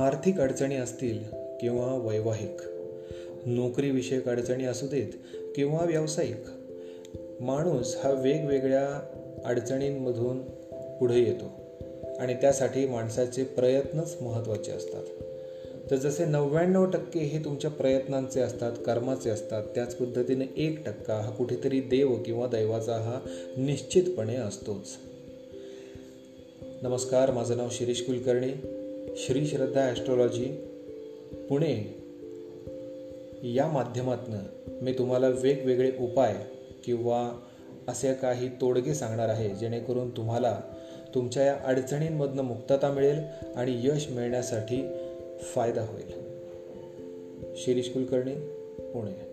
आर्थिक अडचणी असतील किंवा वैवाहिक नोकरीविषयक अडचणी असू देत किंवा व्यावसायिक माणूस हा वेगवेगळ्या अडचणींमधून पुढे येतो आणि त्यासाठी माणसाचे प्रयत्नच महत्त्वाचे असतात. तर जसे नव्याण्णव टक्के हे तुमच्या प्रयत्नांचे असतात कर्माचे असतात त्याच पद्धतीने एक टक्का हा कुठेतरी देव किंवा दैवाचा हा निश्चितपणे असतोच. नमस्कार माझं नाव शिरीष कुलकर्णी. श्री श्रद्धा ॲस्ट्रॉलॉजी पुणे. या माध्यमातनं मी तुम्हाला वेगवेगळे उपाय किंवा असे काही तोडगे सांगणार आहे जेणेकरून तुम्हाला तुमच्या या अडचणींमधनं मुक्तता मिळेल आणि यश मिळण्यासाठी फायदा होईल. शिरीष कुलकर्णी पुणे.